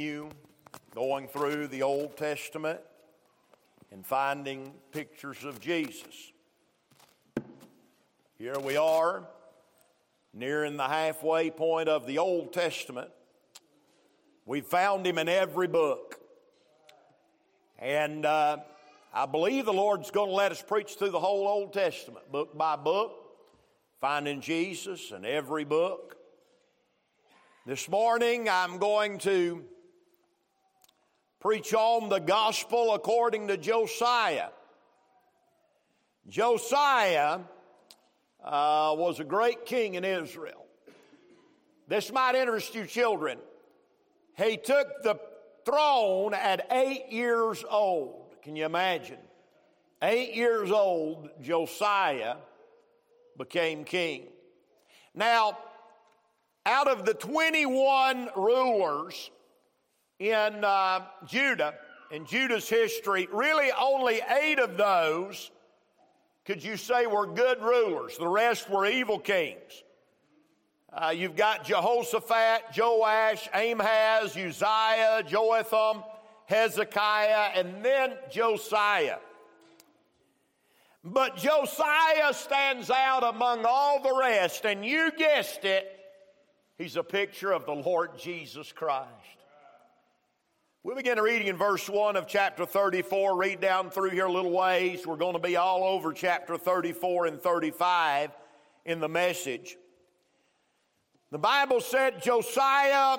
you going through the Old Testament and finding pictures of Jesus. Here we are, nearing the halfway point of the Old Testament. We found him in every book. And uh, I believe the Lord's going to let us preach through the whole Old Testament, book by book, finding Jesus in every book. This morning I'm going to preach on the gospel according to Josiah. Josiah uh, was a great king in Israel. This might interest you, children. He took the throne at eight years old. Can you imagine? Eight years old, Josiah became king. Now, out of the 21 rulers in uh, Judah, in Judah's history, really only eight of those could you say were good rulers. The rest were evil kings. Uh, you've got Jehoshaphat, Joash, Ahaz, Uzziah, Jotham, Hezekiah, and then Josiah. But Josiah stands out among all the rest, and you guessed it, he's a picture of the Lord Jesus Christ. We'll begin reading in verse 1 of chapter 34. Read down through here a little ways. We're going to be all over chapter 34 and 35 in the message. The Bible said Josiah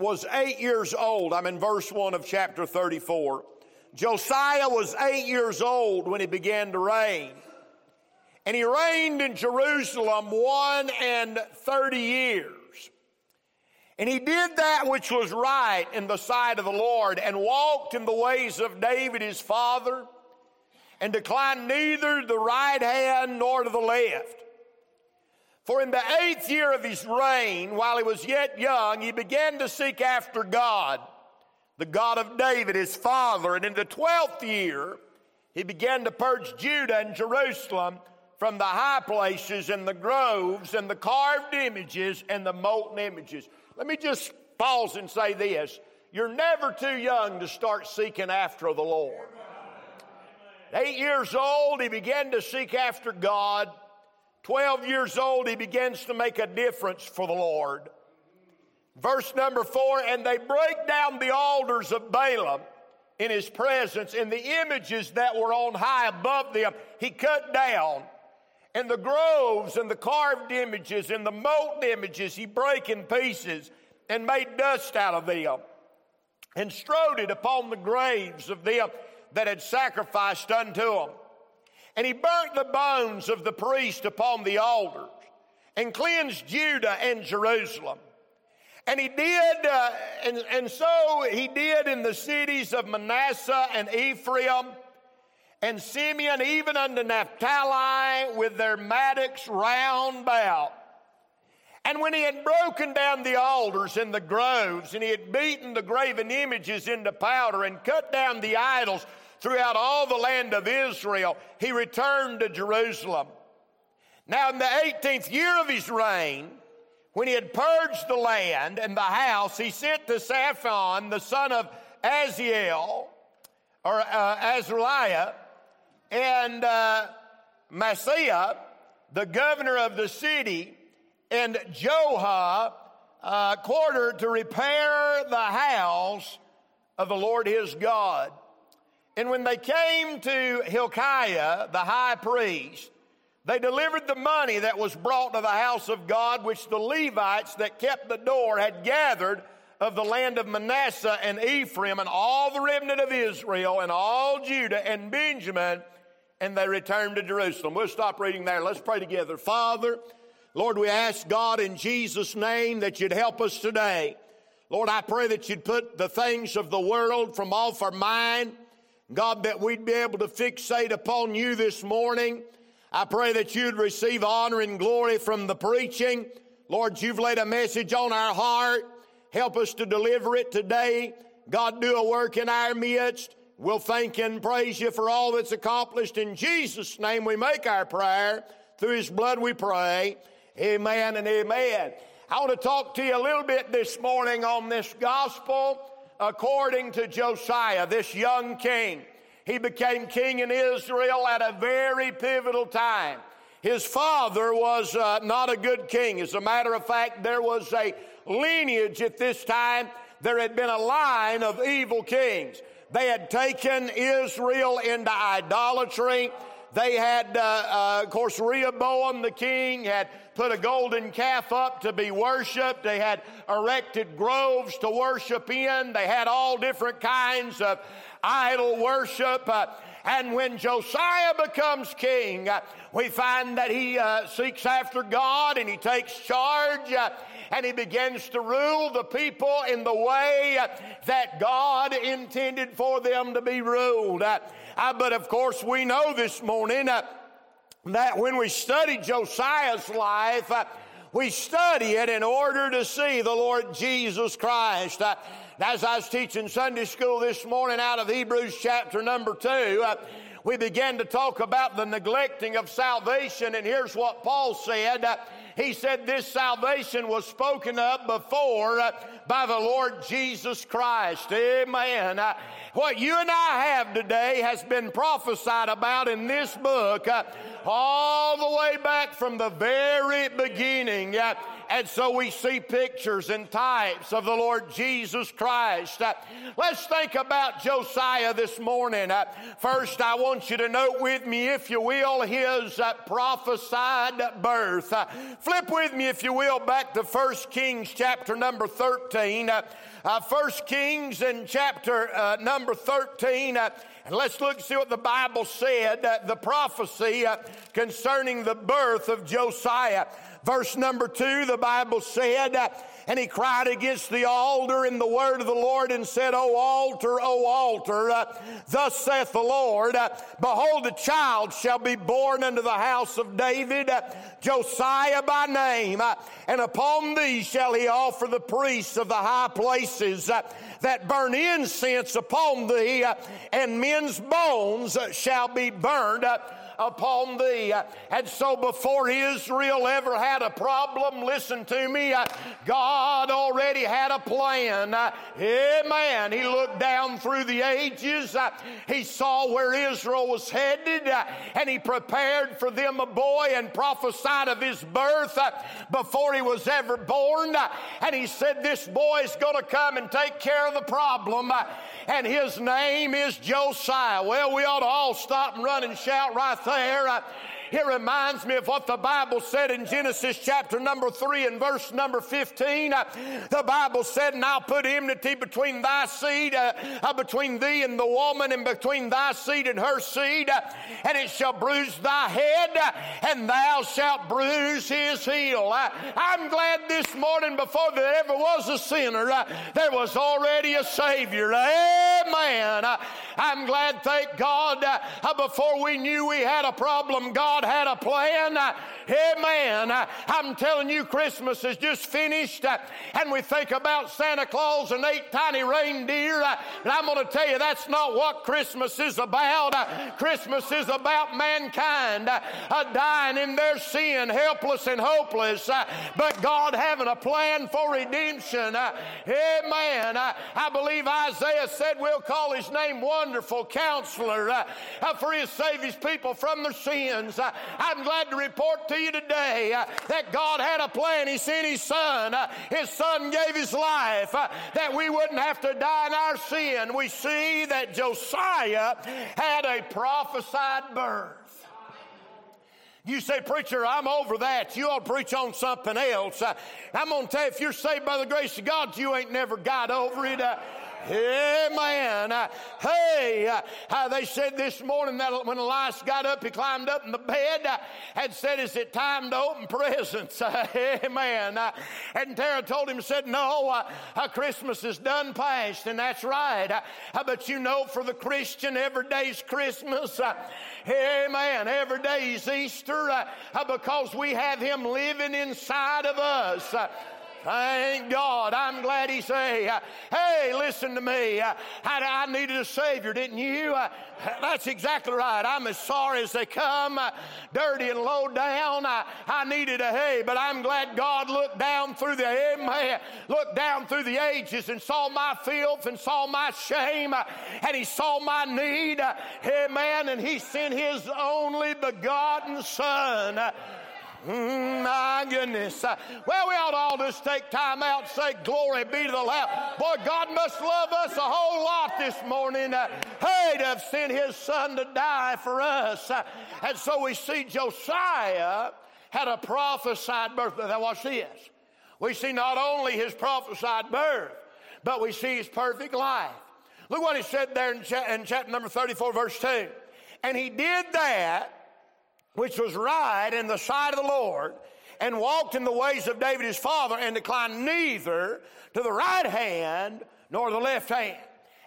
was eight years old. I'm in verse 1 of chapter 34. Josiah was eight years old when he began to reign. And he reigned in Jerusalem one and thirty years. And he did that which was right in the sight of the Lord and walked in the ways of David his father and declined neither to the right hand nor to the left. For in the eighth year of his reign, while he was yet young, he began to seek after God, the God of David his father. And in the twelfth year, he began to purge Judah and Jerusalem from the high places and the groves and the carved images and the molten images. Let me just pause and say this. You're never too young to start seeking after the Lord. eight years old, he began to seek after God. 12 years old, he begins to make a difference for the Lord. Verse number four, and they break down the altars of Baalim in his presence, and the images that were on high above them, he cut down. And the groves and the carved images and the molten images he break in pieces and made dust out of them and strode it upon the graves of them that had sacrificed unto him. And he burnt the bones of the priest upon the altars and cleansed Judah and Jerusalem. And he did, uh, and, and so he did in the cities of Manasseh and Ephraim and Simeon, even unto Naphtali, with their mattocks round about. And when he had broken down the altars and the groves, and he had beaten the graven images into powder, and cut down the idols throughout all the land of Israel, he returned to Jerusalem. Now, in the 18th year of his reign, when he had purged the land and the house, he sent to Shaphan, the son of Aziel, or uh, Azariah, and uh, Maaseiah, the governor of the city, and Joah uh, quartered to repair the house of the Lord his God. And when they came to Hilkiah, the high priest, they delivered the money that was brought to the house of God, which the Levites that kept the door had gathered of the land of Manasseh and Ephraim and all the remnant of Israel and all Judah and Benjamin and they returned to Jerusalem. We'll stop reading there. Let's pray together. Father, Lord, we ask God in Jesus' name that you'd help us today. Lord, I pray that you'd put the things of the world from off our mind. God, that we'd be able to fixate upon you this morning. I pray that you'd receive honor and glory from the preaching. Lord, you've laid a message on our heart. Help us to deliver it today. God, do a work in our midst. We'll thank and praise you for all that's accomplished. In Jesus' name we make our prayer. Through his blood we pray. Amen and amen. I want to talk to you a little bit this morning on this gospel according to Josiah, this young king. He became king in Israel at a very pivotal time. His father was uh, not a good king. As a matter of fact, there was a lineage at this time. There had been a line of evil kings. They had taken Israel into idolatry. They had, uh, uh, of course, Rehoboam the king had put a golden calf up to be worshiped. They had erected groves to worship in. They had all different kinds of idol worship. Uh, and when Josiah becomes king, uh, we find that he uh, seeks after God and he takes charge uh, and he begins to rule the people in the way uh, that God intended for them to be ruled. Uh, but of course, we know this morning uh, that when we study Josiah's life, we study it in order to see the Lord Jesus Christ. As I was teaching Sunday school this morning out of Hebrews chapter number two, uh, we began to talk about the neglecting of salvation, and here's what Paul said. Uh, he said this salvation was spoken of before by the Lord Jesus Christ. Amen. Uh, what you and I have today has been prophesied about in this book uh, all the way back from the very beginning. Uh, and so we see pictures and types of the Lord Jesus Christ. Uh, let's think about Josiah this morning. Uh, first, I want you to note with me, if you will, his uh, prophesied birth. Uh, flip with me, if you will, back to 1 Kings chapter number 13. Uh, uh, First Kings in chapter uh, number 13. Uh, and let's look see what the Bible said, uh, the prophecy uh, concerning the birth of Josiah. Verse number two, the Bible said, uh, and he cried against the altar in the word of the Lord and said, O altar, O altar, uh, thus saith the Lord, uh, behold, a child shall be born unto the house of David, uh, Josiah by name, and upon thee shall he offer the priests of the high places that burn incense upon thee, and men's bones shall be burned upon thee. And so before Israel ever had a problem, listen to me, God already had a plan. Amen. He looked down through the ages. He saw where Israel was headed and he prepared for them a boy and prophesied of his birth before he was ever born. And he said, This boy is going to come and take care of the problem. And his name is Josiah. Well, we ought to all stop and run and shout right there. Uh, It reminds me of what the Bible said in Genesis chapter number 3 and verse number 15. Uh, the Bible said, And I'll put enmity between thy seed, uh, uh, between thee and the woman, and between thy seed and her seed, uh, and it shall bruise thy head, uh, and thou shalt bruise his heel. Uh, I'm glad this morning, before there ever was a sinner, there was already a Savior. Amen. I'm glad, thank God, before we knew we had a problem, God God had a plan. Amen. I'm telling you, Christmas is just finished, and we think about Santa Claus and eight tiny reindeer. And I'm going to tell you, that's not what Christmas is about. Christmas is about mankind uh, dying in their sin, helpless and hopeless, uh, but God having a plan for redemption. Amen. I believe Isaiah said we'll call his name Wonderful Counselor, uh, for he save his people from their sins. I'm glad to report to you today uh, that God had a plan. He sent His Son. Uh, his Son gave His life uh, that we wouldn't have to die in our sin. We see that Josiah had a prophesied birth. You say, Preacher, I'm over that. You ought to preach on something else. I'm going to tell you, if you're saved by the grace of God, you ain't never got over it. Amen. Hey, uh, they said this morning that when Elias got up, he climbed up in the bed uh, and said, Is it time to open presents? amen. Uh, and Tara told him, said, No, uh, uh, Christmas is done past. And that's right. Uh, but you know, for the Christian, every day's Christmas. amen. Every day is Easter because we have him living inside of us. Thank God. I'm glad he say, hey, listen to me. I, needed a Savior, didn't you? That's exactly right. I'm as sorry as they come, dirty and low down. I, I needed a hey, but I'm glad God looked down through the amen, looked down through the ages and saw my filth and saw my shame, and He saw my need. Amen. And He sent His only begotten Son Mm, my goodness. Uh, well, we ought to all just take time out say, Glory be to the Lamb. Boy, God must love us a whole lot this morning. Uh, hey, to have sent his son to die for us. Uh, and so we see Josiah had a prophesied birth. Now, watch this. We see not only his prophesied birth, but we see his perfect life. Look what he said there in chapter number 34, verse 2. And he did that which was right in the sight of the Lord, and walked in the ways of David his father, and declined neither to the right hand nor the left hand.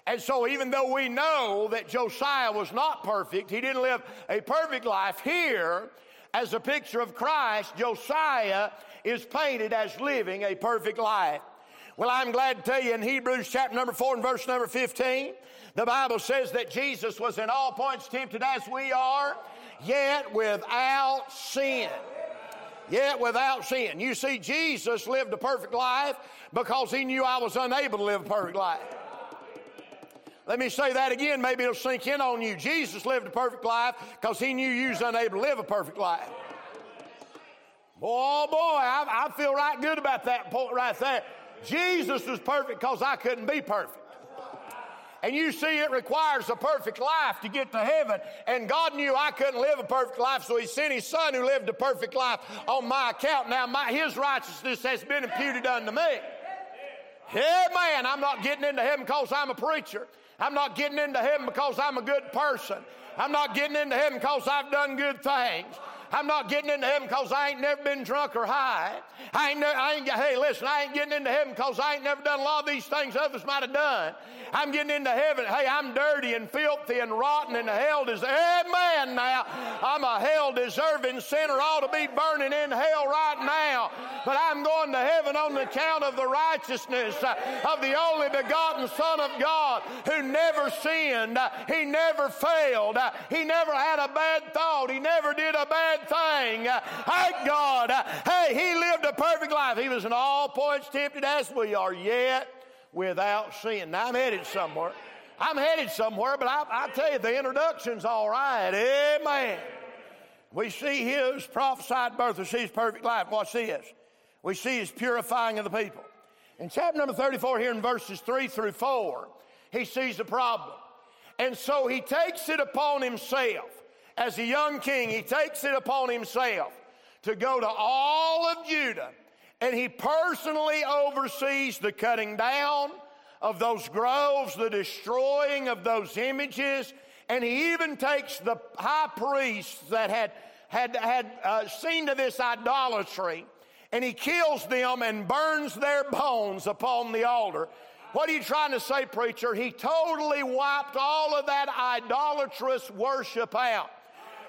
And so, even though we know that Josiah was not perfect, he didn't live a perfect life, here, as a picture of Christ, Josiah is painted as living a perfect life. Well, I'm glad to tell you in Hebrews chapter number 4 and verse number 15, the Bible says that Jesus was in all points tempted as we are, yet without sin. Yet without sin. You see, Jesus lived a perfect life because he knew I was unable to live a perfect life. Let me say that again, maybe it'll sink in on you. Jesus lived a perfect life because he knew you was unable to live a perfect life. Boy, boy, I, I feel right good about that point right there. Jesus was perfect because I couldn't be perfect. And you see, it requires a perfect life to get to heaven. And God knew I couldn't live a perfect life, so He sent His Son who lived a perfect life on my account. Now, my, His righteousness has been imputed unto me. Yeah, man, I'm not getting into heaven because I'm a preacher. I'm not getting into heaven because I'm a good person. I'm not getting into heaven because I've done good things. I'm not getting into heaven because I ain't never been drunk or high. I ain't, I ain't, hey, listen, I ain't getting into heaven because I ain't never done a lot of these things others might have done. I'm getting into heaven. Hey, I'm dirty and filthy and rotten and hell deserving. Amen now. I'm a hell deserving sinner, ought to be burning in hell right now. But I'm going to heaven on the account of the righteousness uh, of the only begotten Son of God who never sinned. Uh, he never failed. Uh, he never had a bad thought. He never did a bad thing. Thank God. Hey, he lived a perfect life. He was in all points tempted as we are, yet without sin. Now I'm headed somewhere. I'm headed somewhere, but I, I tell you, the introduction's all right. Amen. We see his prophesied birth, we see his perfect life. Watch this. We see his purifying of the people. In chapter number 34, here in verses 3 through 4, he sees the problem. And so he takes it upon himself as a young king, he takes it upon himself to go to all of Judah and he personally oversees the cutting down of those groves, the destroying of those images, and he even takes the high priests that had, had, had uh, seen to this idolatry and he kills them and burns their bones upon the altar. What are you trying to say, preacher? He totally wiped all of that idolatrous worship out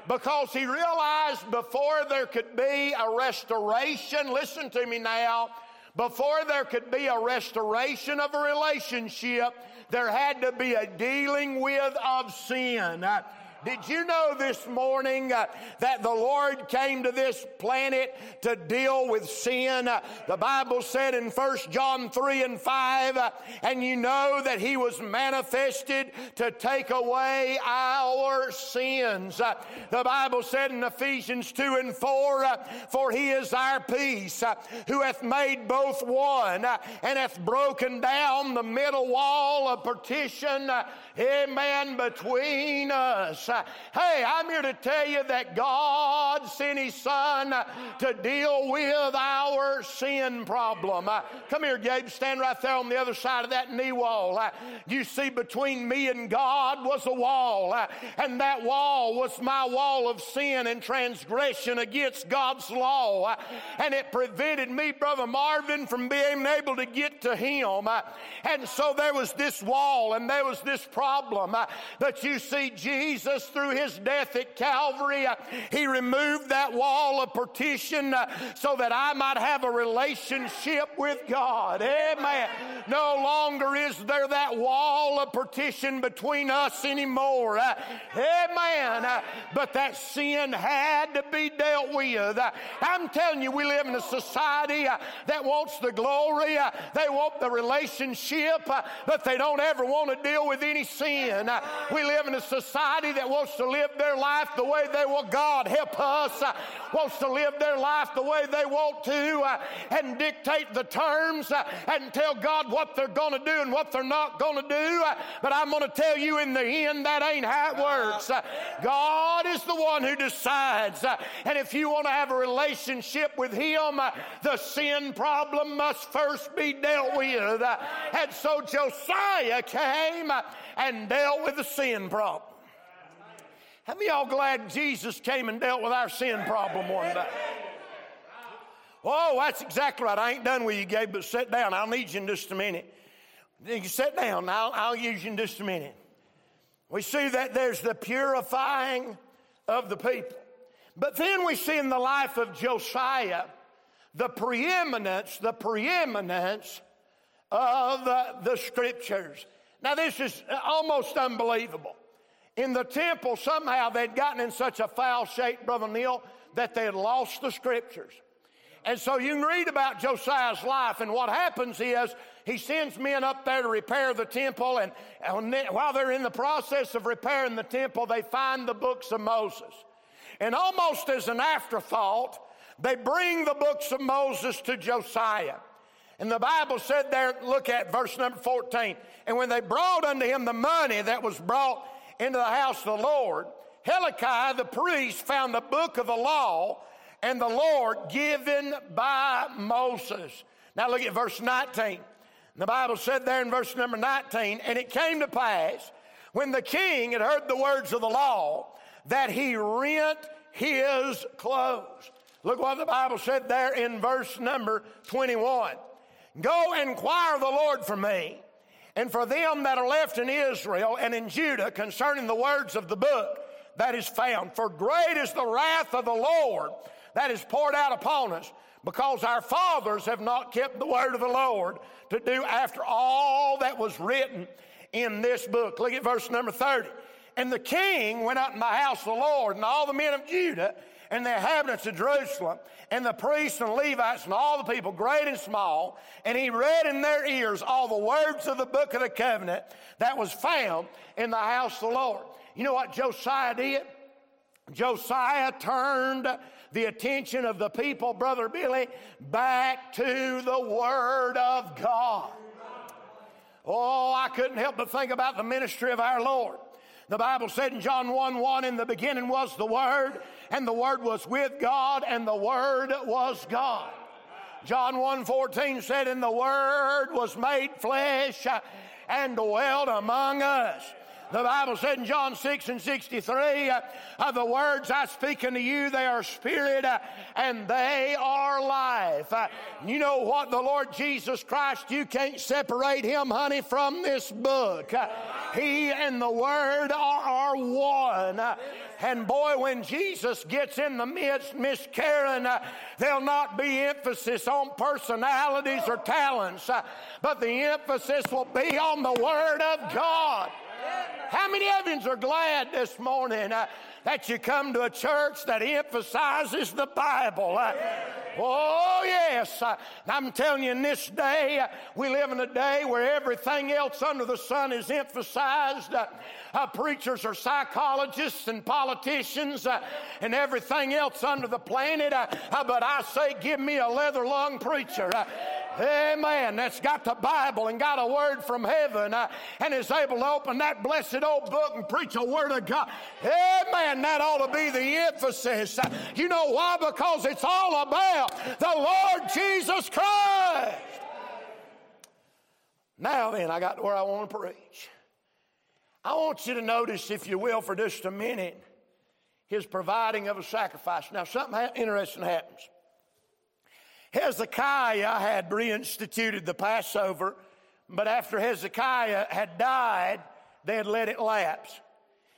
because he realized before there could be a restoration, listen to me now, before there could be a restoration of a relationship, there had to be a dealing with of sin. Uh, Did you know this morning uh, that the Lord came to this planet to deal with sin? Uh, the Bible said in 1 John 3 and 5, uh, and you know that He was manifested to take away our sins. Uh, the Bible said in Ephesians 2 and 4, uh, for He is our peace, uh, who hath made both one and hath broken down the middle wall of partition, amen, between us. Hey, I'm here to tell you that God sent His Son to deal with our sin problem. Come here, Gabe. Stand right there on the other side of that knee wall. You see, between me and God was a wall, and that wall was my wall of sin and transgression against God's law, and it prevented me, Brother Marvin, from being able to get to Him. And so there was this wall, and there was this problem. But you see, Jesus through his death at Calvary, uh, he removed that wall of partition uh, so that I might have a relationship with God. Amen. No longer is there that wall of partition between us anymore. Uh, amen. Uh, but that sin had to be dealt with. Uh, I'm telling you, we live in a society uh, that wants the glory, they want the relationship, but they don't ever want to deal with any sin. we live in a society that wants to live their life the way they want. God help us. Uh, wants to live their life the way they want to uh, and dictate the terms uh, and tell God what they're going to do and what they're not going to do. but I'm going to tell you in the end, that ain't how it works. God is the one who decides. and if you want to have a relationship with Him, the sin problem must first be dealt with. and so Josiah came and dealt with the sin problem. How many y'all glad Jesus came and dealt with our sin problem one day? Oh, that's exactly right. I ain't done with you, Gabe, but sit down. I'll need you in just a minute. You sit down. I'll, I'll use you in just a minute. We see that there's the purifying of the people. But then we see in the life of Josiah the preeminence, the preeminence of the, the scriptures. Now, this is uh, almost unbelievable. In the temple, somehow they'd gotten in such a foul shape, Brother Neil, that they had lost the scriptures. And so you can read about Josiah's life, and what happens is he sends men up there to repair the temple, and, and while they're in the process of repairing the temple, they find the books of Moses. And almost as an afterthought, they bring the books of Moses to Josiah. And the Bible said there, look at verse number 14. And when they brought unto him the money that was brought into the house of the Lord, Hilkiah the priest found the book of the law and the Lord given by Moses. Now look at verse 19. The Bible said there in verse number 19, and it came to pass when the king had heard the words of the law that he rent his clothes. Look what the Bible said there in verse number 21. Go inquire the Lord for me and for them that are left in Israel and in Judah concerning the words of the book that is found. For great is the wrath of the Lord that is poured out upon us because our fathers have not kept the word of the Lord to do after all that was written in this book. Look at verse number 30. And the king went up in the house of the Lord, and all the men of Judah and the inhabitants of Jerusalem, and the priests and Levites and all the people, great and small, and he read in their ears all the words of the book of the covenant that was found in the house of the Lord. You know what Josiah did? Josiah turned the attention of the people, Brother Billy, back to the Word of God. Oh, I couldn't help but think about the ministry of our Lord. The Bible said in John 1 1, in the beginning was the Word, and the Word was with God, and the Word was God. John 1 14 said, And the Word was made flesh and dwelt among us. The Bible said in John 6 and 63, uh, uh, the words I speak unto you, they are spirit uh, and they are life. Uh, you know what? The Lord Jesus Christ, you can't separate him, honey, from this book. He and the Word are, are one. And boy, when Jesus gets in the midst, Miss Karen, there'll not be emphasis on personalities or talents, but the emphasis will be on the Word of God. How many of you are glad this morning uh, that you come to a church that emphasizes the Bible? Uh, oh, yes. Uh, I'm telling you, in this day, uh, we live in a day where everything else under the sun is emphasized. Uh, preachers are psychologists and politicians and everything else under the planet. but I say, give me a leather lung preacher. Amen. That's got the Bible and got a word from heaven uh, and is able to open that blessed old book and preach a word of God. Amen. That ought to be the emphasis. Uh, you know why? Because it's all about the Lord Jesus Christ. Now then, I got to where I want to preach. I want you to notice, if you will, for just a minute, his providing of a sacrifice. Now, something interesting happens. Hezekiah had reinstituted the Passover, but after Hezekiah had died, they had let it lapse.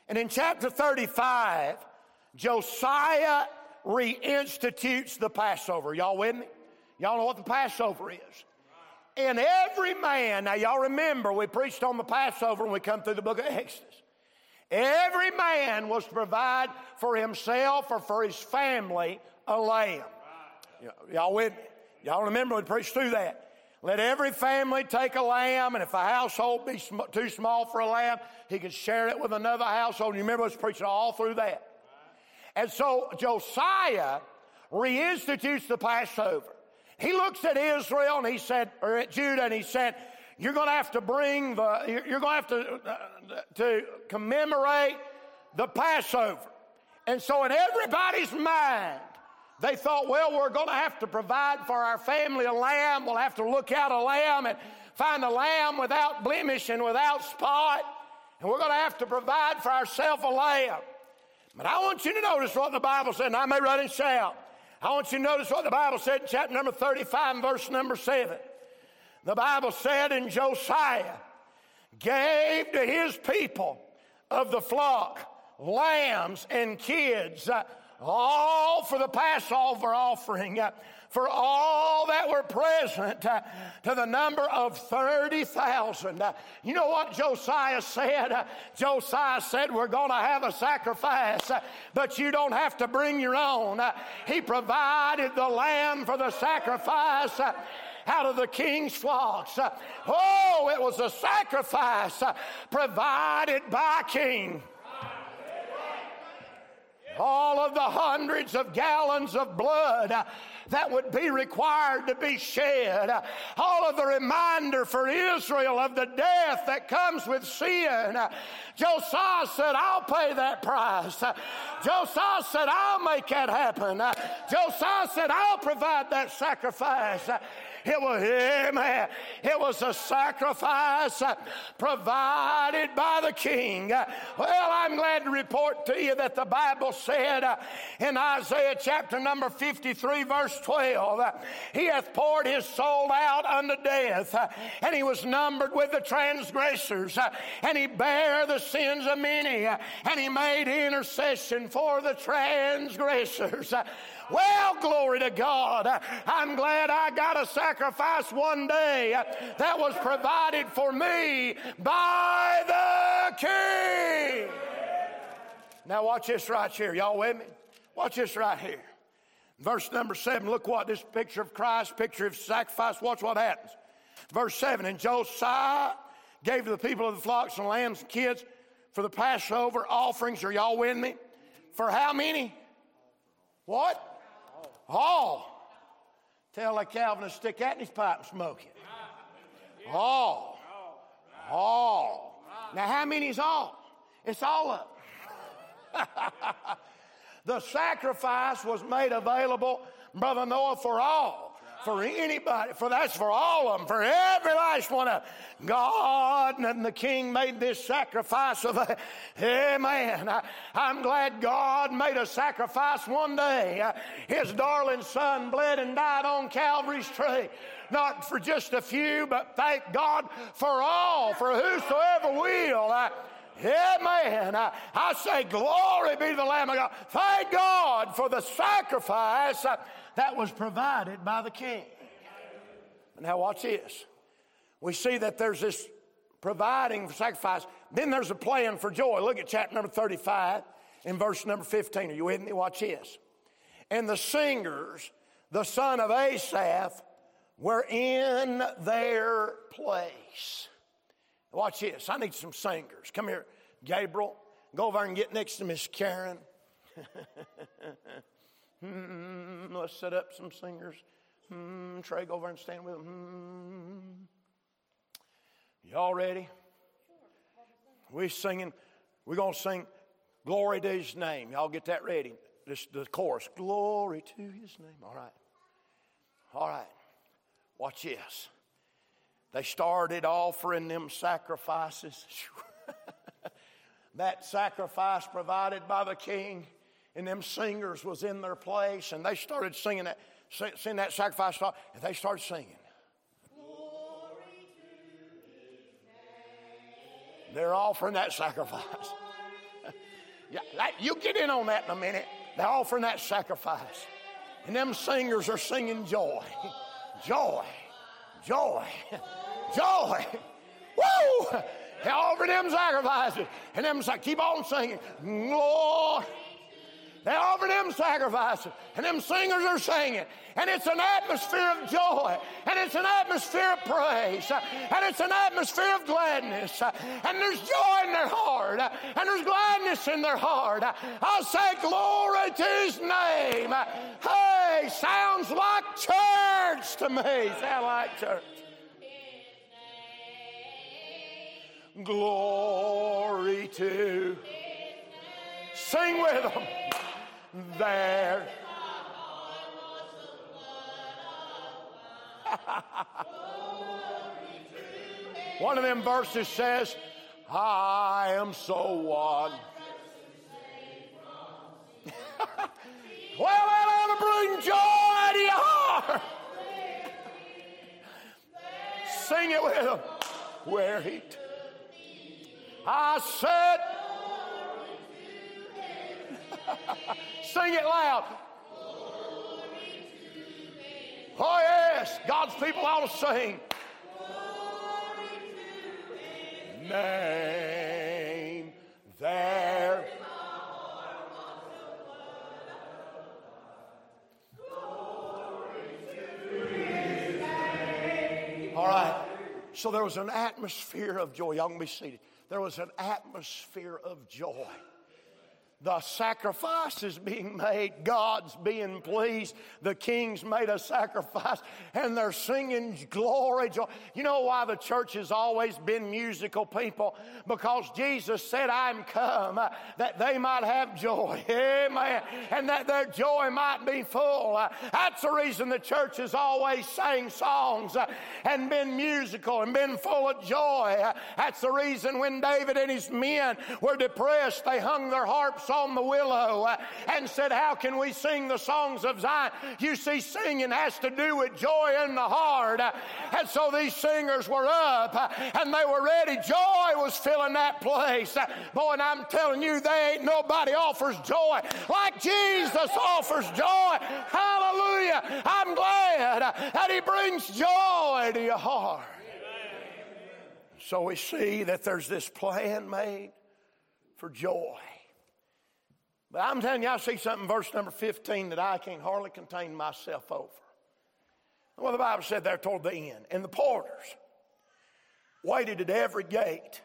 And in chapter 35, Josiah reinstitutes the Passover. Y'all with me? Y'all know what the Passover is. And every man, now y'all remember we preached on the Passover when we come through the book of Exodus. Every man was to provide for himself or for his family a lamb. Y'all with me? Y'all remember we preached through that. Let every family take a lamb, and if a household be sm- too small for a lamb, he can share it with another household. You remember us preaching all through that. And so Josiah reinstitutes the Passover. He looks at Israel and he said, or at Judah, and he said, "You're going to have to bring the, you're going to have to uh, to commemorate the Passover." And so in everybody's mind, they thought, well, we're going to have to provide for our family a lamb. We'll have to look out a lamb and find a lamb without blemish and without spot. And we're going to have to provide for ourselves a lamb. But I want you to notice what the Bible said, and I may run and shout. I want you to notice what the Bible said in chapter number 35 and verse number 7. The Bible said, in Josiah gave to his people of the flock lambs and kids. Uh, All for the Passover offering, uh, for all that were present uh, to the number of 30,000. Uh, you know what Josiah said? Josiah said, We're going to have a sacrifice, but you don't have to bring your own. He provided the lamb for the sacrifice out of the king's flocks. Oh, it was a sacrifice provided by king of the hundreds of gallons of blood that would be required to be shed, all of the reminder for Israel of the death that comes with sin. Josiah said, I'll pay that price. Josiah said, I'll make that happen. Josiah said, I'll provide that sacrifice. It was, amen. It was a sacrifice provided by the king. Well, I'm glad to report to you that the Bible said in Isaiah chapter number 53, verse 12, He hath poured His soul out unto death, and He was numbered with the transgressors, and He bare the sins of many, and He made intercession for the transgressors. Well, glory to God. I'm glad I got a sacrifice one day that was provided for me by the King. Now, watch this right here. Y'all with me? Watch this right here. Verse number seven. Look what this picture of Christ, picture of sacrifice. Watch what happens. Verse seven. And Josiah gave to the people of the flocks and lambs and kids for the Passover offerings. Are y'all with me? For how many? What? All. Tell a Calvinist to stick that in his pipe and smoke it. All. All. Now, how many is all? It's all of the sacrifice was made available, Brother Noah, for all for anybody, for that's for all of them, for every last one of them. God and the King made this sacrifice of a, amen. I, am glad God made a sacrifice one day. Uh, his darling son bled and died on Calvary's tree. Not for just a few, but thank God for all, for whosoever will. Uh, Amen. I, I say, glory be to the Lamb of God. Thank God for the sacrifice that was provided by the king. Now, watch this. We see that there's this providing for sacrifice. Then there's a plan for joy. Look at chapter number 35 in verse number 15. Are you with me? Watch this. And the singers, the son of Asaph, were in their place. Watch this. I need some singers. Come here, Gabriel. Go over and get next to Miss Karen. Hmm, let's set up some singers. Hmm, Trey, go over and stand with them. Hmm. Y'all ready? We're singing, we're to sing Glory to His name. Y'all get that ready. This, the chorus Glory to His name. All right. All right. Watch this. They started offering them sacrifices. that sacrifice provided by the king and them singers was in their place, and they started singing that, singing that sacrifice song, and they started singing. They're offering that sacrifice. Yeah, that, you get in on that in a minute. They're offering that sacrifice. And them singers are singing joy. Joy. Joy. Joy. Woo! They offer them sacrifices. And them keep on singing. Lord. They offer them sacrifices, and them singers are singing, and it's an atmosphere of joy, and it's an atmosphere of praise, and it's an atmosphere of gladness, and there's joy in their heart, and there's gladness in their heart. I'll say glory to His name. Hey, sounds like church to me. Sound like church. Glory to. Sing with them there. One of them verses says, I am so one. well, that ought to bring joy to your heart. Sing it with them. Where he. T- I said, Sing it loud. Oh, yes. God's people ought to sing. Name there. All right. So there was an atmosphere of joy. Y'all can be seated. There was an atmosphere of joy the sacrifice is being made. God's being pleased. The king's made a sacrifice and they're singing glory. Joy. You know why the church has always been musical people? Because Jesus said, I'm come uh, that they might have joy. Amen. And that their joy might be full. Uh, that's the reason the church has always sang songs uh, and been musical and been full of joy. That's the reason when David and his men were depressed, they hung their harps on the willow uh, and said, How can we sing the songs of Zion? You see, singing has to do with joy in the heart. And so these singers were up uh, and they were ready. Joy was filling that place. Boy, and I'm telling you, they ain't nobody offers joy like Jesus offers joy. Hallelujah. I'm glad that He brings joy to your heart. So we see that there's this plan made for joy. But I'm telling you, I see something, verse number 15, that I can't hardly contain myself over. Well, the Bible said there toward the end, and the porters waited at every gate.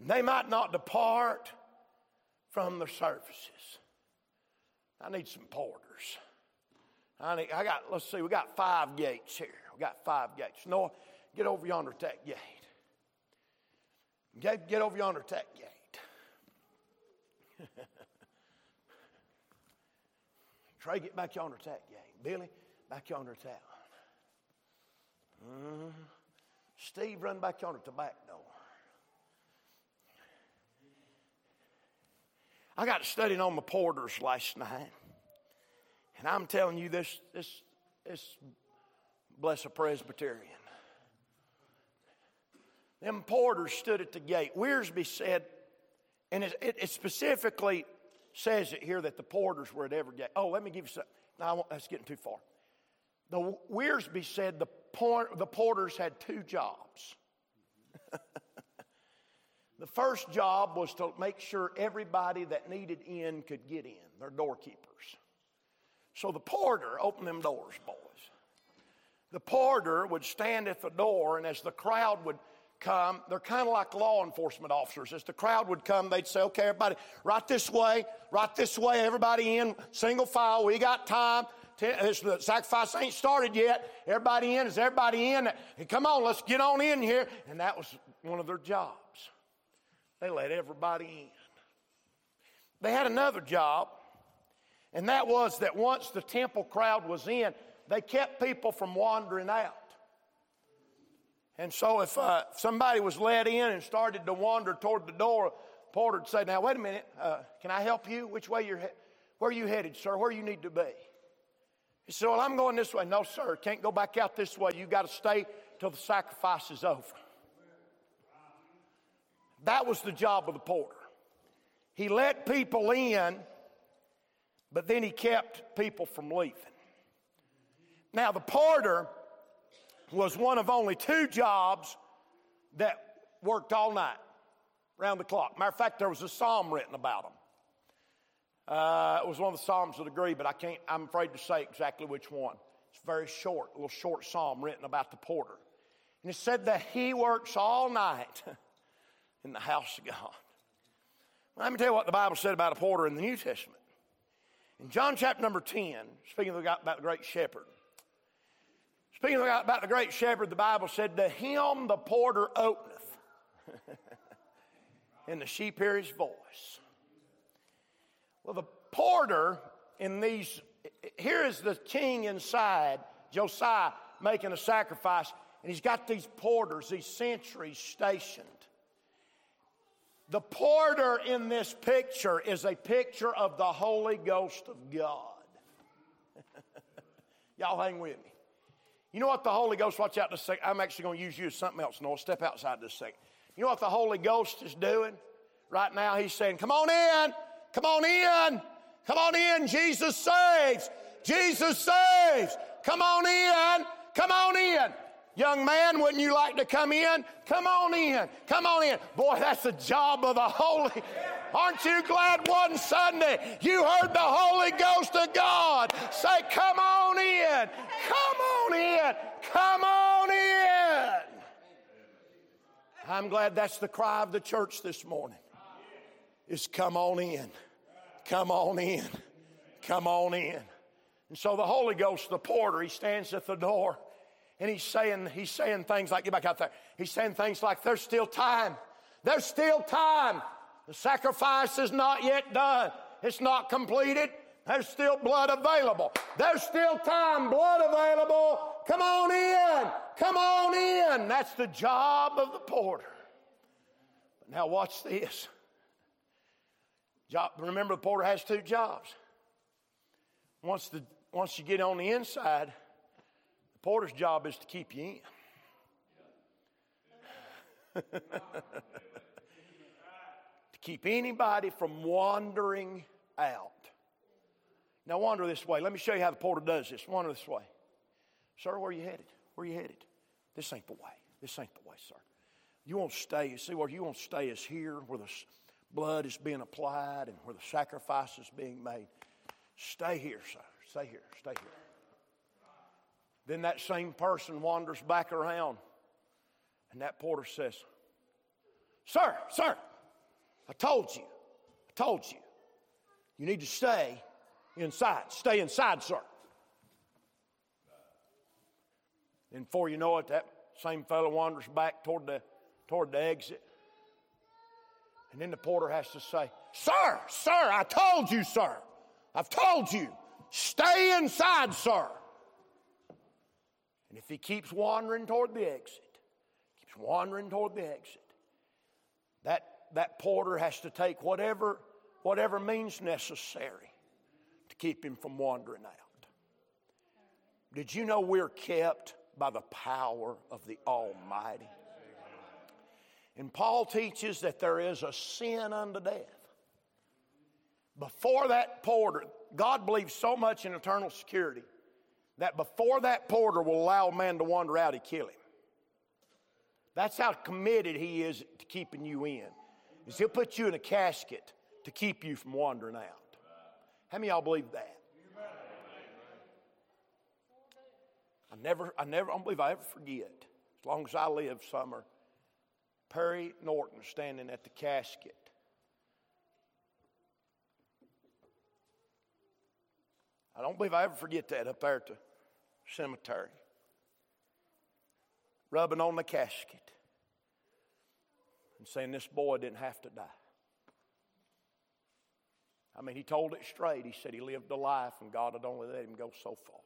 and They might not depart from the services. I need some porters. I, need, I got, let's see, we got five gates here. We got five gates. Noah, get over yonder to that gate. Get, get over yonder to that gate. Trey, get back yonder to that gate. Billy, back yonder one. Mm-hmm. Steve, run back yonder to the back door. I got studying on the porters last night, and I'm telling you this, this, this blessed Presbyterian. Them porters stood at the gate. Wiersbe said, and it, it, it specifically says it here that the porters were at every gate. Oh, let me give you some. No, that's getting too far. The Wiersbe said the, port, the porters had two jobs. the first job was to make sure everybody that needed in could get in, their doorkeepers. So the porter opened them doors, boys. The porter would stand at the door, and as the crowd would come, they're kind of like law enforcement officers. As the crowd would come, they'd say, okay, everybody, right this way, right this way, everybody in, single file, we got time. The sacrifice ain't started yet. Everybody in. Is everybody in? Hey, come on, let's get on in here. And that was one of their jobs. They let everybody in. They had another job, and that was that once the temple crowd was in, they kept people from wandering out. And so if uh, somebody was let in and started to wander toward the door, porter would say, "Now wait a minute, uh, can I help you? Which way you're he- where are you headed, sir? Where you need to be?" He said, "Well, I'm going this way." No, sir, can't go back out this way. You got to stay till the sacrifice is over. That was the job of the porter. he let people in, but then he kept people from leaving. Now, the porter was one of only two jobs that worked all night, round the clock. Matter of fact, there was a psalm written about him. Uh, it was one of the Psalms of the Degree, but I can't, I'm afraid to say exactly which one. It's very short, a little short psalm written about the porter. And it said that he works all night in the house of God. Well, let me tell you what the Bible said about a porter in the New Testament. In John chapter number 10, speaking about the great shepherd, speaking about the great shepherd, the Bible said, To him the porter openeth, and the sheep hear his voice. Well, the porter in these, here is the king inside, Josiah, making a sacrifice, and he's got these porters, these sentries stationed. The porter in this picture is a picture of the Holy Ghost of God. Y'all hang with me. You know what the Holy Ghost, watch out this second. I'm actually going to use you as something else, Noah. Step outside this second. You know what the Holy Ghost is doing? Right now, He's saying, Come on in. Come on in. Come on in. Jesus saves. Jesus saves. Come on in. Come on in. Young man, wouldn't you like to come in? Come on in. Come on in. Boy, that's the job of the Holy. Aren't you glad one Sunday you heard the Holy Ghost of God say, Come on in. Come on in. Come on in. I'm glad that's the cry of the church this morning. Is come on in. Come on in. Come on in. And so the Holy Ghost, the porter, he stands at the door and he's saying, he's saying things like, get back out there. He's saying things like, there's still time. There's still time. The sacrifice is not yet done. It's not completed. There's still blood available. There's still time, blood available. Come on in. Come on in. That's the job of the porter. But now watch this. Job, remember, the porter has two jobs. Once, the, once you get on the inside, the porter's job is to keep you in. to keep anybody from wandering out. Now, wander this way. Let me show you how the porter does this. Wander this way. Sir, where are you headed? Where are you headed? This ain't the way. This ain't the way, sir. You won't stay. You see where you won't stay is here where the blood is being applied and where the sacrifice is being made. Stay here, sir. Stay here. Stay here. Then that same person wanders back around, and that porter says, Sir, sir, I told you, I told you, you need to stay inside. Stay inside, sir. And before you know it, that same fellow wanders back toward the, toward the exit. And then the porter has to say, Sir, sir, I told you, sir. I've told you. Stay inside, sir. And if he keeps wandering toward the exit, keeps wandering toward the exit, that, that porter has to take whatever, whatever means necessary to keep him from wandering out. Did you know we're kept by the power of the Almighty? And Paul teaches that there is a sin unto death. Before that porter, God believes so much in eternal security that before that porter will allow a man to wander out, he kill him. That's how committed he is to keeping you in. Is he'll put you in a casket to keep you from wandering out. How many y'all believe that? I never, I never, I don't believe I ever forget. As long as I live, summer, Perry Norton standing at the casket. I don't believe I ever forget that up there at the cemetery. Rubbing on the casket and saying this boy didn't have to die. I mean, he told it straight. He said he lived a life and God had only let him go so far.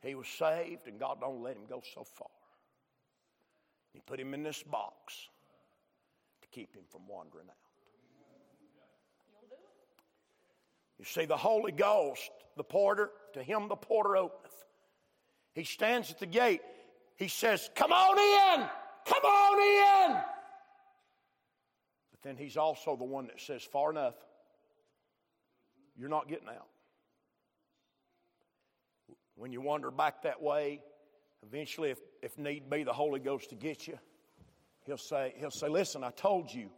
He was saved and God don't let him go so far. He put him in this box to keep him from wandering out. You see, the Holy Ghost, the porter, to him the porter openeth. He stands at the gate. He says, Come on in! Come on in! But then He's also the one that says, Far enough, you're not getting out. When you wander back that way, eventually, if, if need be, the Holy Ghost to get you, He'll say, He'll say, Listen, I told you,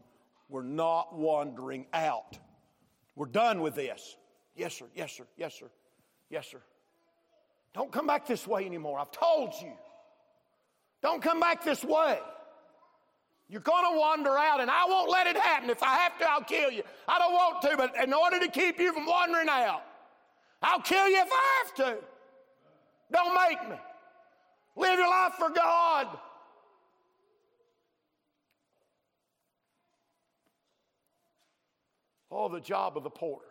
we're not wandering out. We're done with this. Yes, sir, yes, sir, yes, sir, yes, sir. Don't come back this way anymore. I've told you. Don't come back this way. You're going to wander out, and I won't let it happen. If I have to, I'll kill you. I don't want to, but in order to keep you from wandering out, I'll kill you if I have to. Don't make me. Live your life for God. Oh, the job of the porter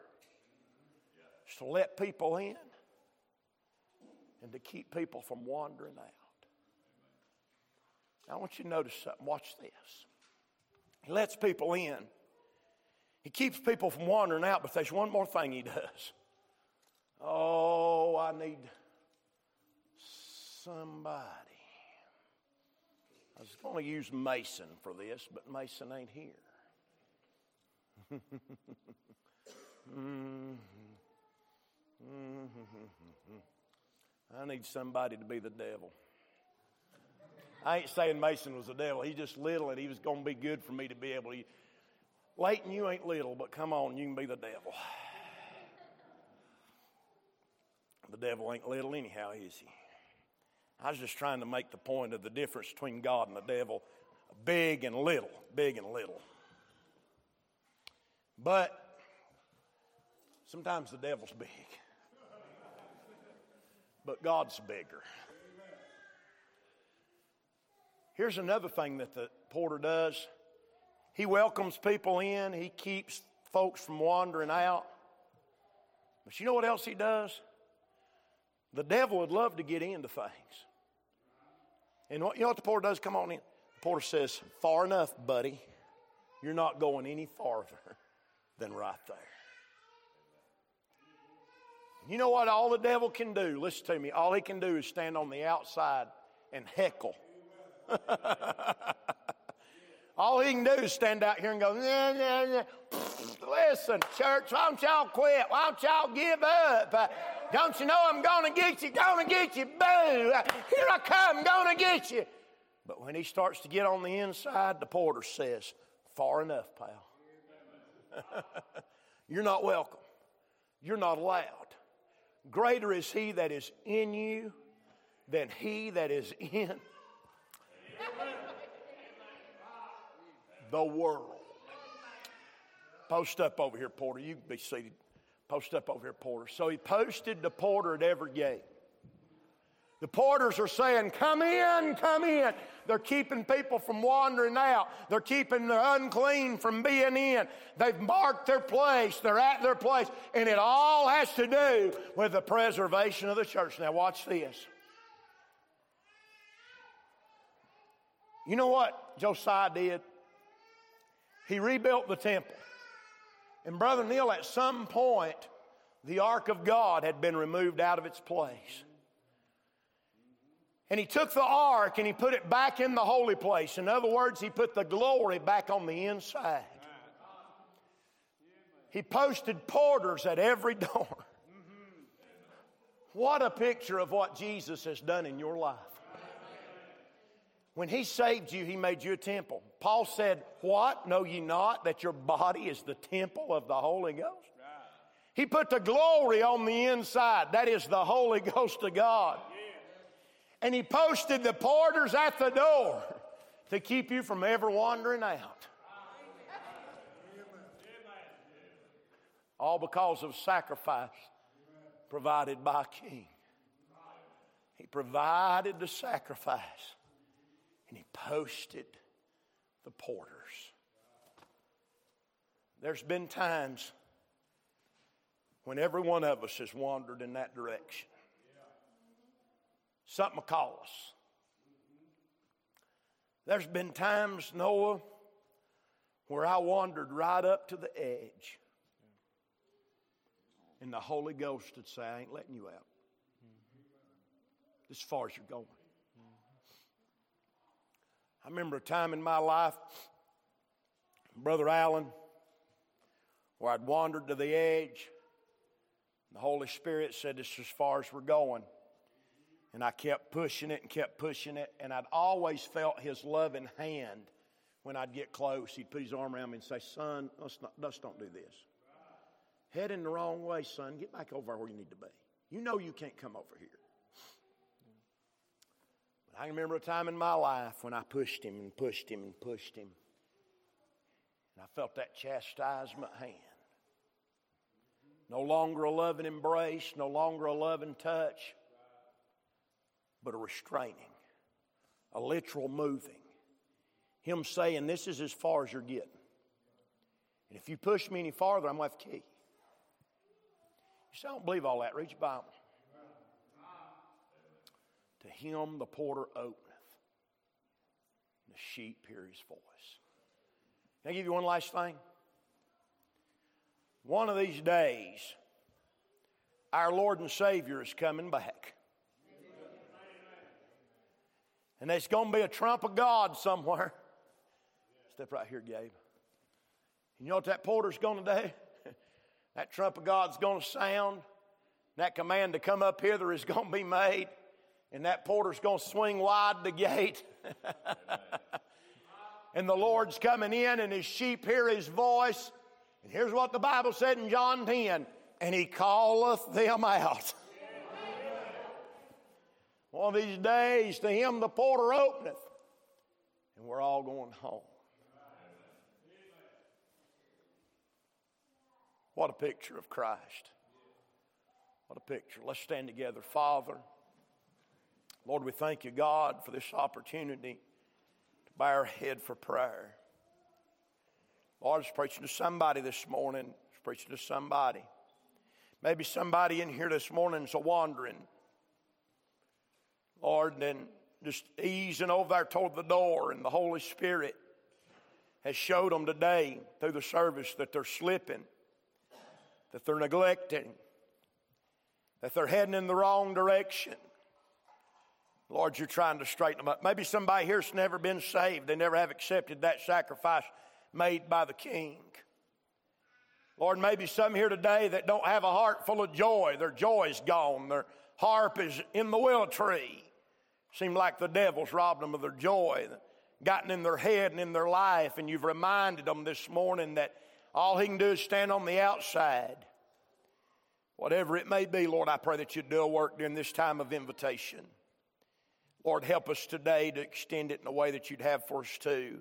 is to let people in and to keep people from wandering out. I want you to notice something. Watch this. He lets people in. He keeps people from wandering out, but there's one more thing he does. Oh, I need somebody. I was going to use Mason for this, but Mason ain't here. mm-hmm. I need somebody to be the devil. I ain't saying Mason was the devil. He's just little and he was going to be good for me to be able to. Leighton, you ain't little, but come on, you can be the devil. The devil ain't little anyhow, is he? I was just trying to make the point of the difference between God and the devil big and little, big and little. But sometimes the devil's big, but God's bigger. Here's another thing that the porter does he welcomes people in, he keeps folks from wandering out. But you know what else he does? The devil would love to get into things. And what, you know what the porter does? Come on in. The porter says, Far enough, buddy. You're not going any farther than right there. You know what all the devil can do? Listen to me. All he can do is stand on the outside and heckle. all he can do is stand out here and go, nah, nah, nah. listen, church, why don't y'all quit? Why don't y'all give up? Don't you know I'm going to get you? Going to get you. Boo. Here I come. Going to get you. But when he starts to get on the inside, the porter says, far enough, pal. You're not welcome. You're not allowed. Greater is he that is in you than he that is in the world. Post up over here, Porter. You can be seated. Post up over here, Porter. So he posted the porter at every gate. The porters are saying, Come in, come in. They're keeping people from wandering out. They're keeping the unclean from being in. They've marked their place. They're at their place. And it all has to do with the preservation of the church. Now, watch this. You know what Josiah did? He rebuilt the temple. And Brother Neil, at some point, the ark of God had been removed out of its place. And he took the ark and he put it back in the holy place. In other words, he put the glory back on the inside. He posted porters at every door. What a picture of what Jesus has done in your life. When he saved you, he made you a temple. Paul said, What? Know ye not that your body is the temple of the Holy Ghost? He put the glory on the inside. That is the Holy Ghost of God and he posted the porters at the door to keep you from ever wandering out. All because of sacrifice provided by a king. He provided the sacrifice and he posted the porters. There's been times when every one of us has wandered in that direction something will call us. There's been times, Noah, where I wandered right up to the edge. And the Holy Ghost would say, I ain't letting you out. As far as you're going. I remember a time in my life, Brother Allen, where I'd wandered to the edge. The Holy Spirit said, This is as far as we're going. And I kept pushing it and kept pushing it, and I'd always felt His loving hand when I'd get close. He'd put His arm around me and say, Son, let's, not, let's don't do this. Heading the wrong way, son. Get back over where you need to be. You know you can't come over here. But I remember a time in my life when I pushed him and pushed him and pushed him. And I felt that chastisement hand. No longer a loving embrace, no longer a loving touch, but a restraining, a literal moving. Him saying, This is as far as you're getting. And if you push me any farther, I'm going to have to kill you. You say, I don't believe all that. Read your Bible. To him the porter openeth, the sheep hear his voice. Can I give you one last thing? One of these days, our Lord and Savior is coming back. And there's going to be a trump of God somewhere. Step right here, Gabe. You know what that porter's going to do? That trump of God's going to sound. That command to come up hither is going to be made. And that porter's going to swing wide the gate. and the Lord's coming in, and his sheep hear his voice. And here's what the Bible said in John 10 and he calleth them out. One of these days, to him the porter openeth, and we're all going home. What a picture of Christ. What a picture. Let's stand together. Father, Lord, we thank you, God, for this opportunity to bow our head for prayer. Lord, I was preaching to somebody this morning. I was preaching to somebody. Maybe somebody in here this morning is a wandering. Lord, and then just easing over there toward the door, and the Holy Spirit has showed them today through the service that they're slipping that they're neglecting, that they're heading in the wrong direction. Lord, you're trying to straighten them up. Maybe somebody here's never been saved. They never have accepted that sacrifice made by the King. Lord, maybe some here today that don't have a heart full of joy. Their joy's gone. Their harp is in the willow tree. Seem like the devil's robbed them of their joy, gotten in their head and in their life, and you've reminded them this morning that all he can do is stand on the outside. Whatever it may be, Lord, I pray that you do a work during this time of invitation. Lord, help us today to extend it in the way that you'd have for us to.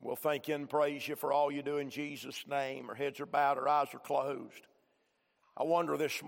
We'll thank you and praise you for all you do in Jesus' name. Our heads are bowed, our eyes are closed. I wonder this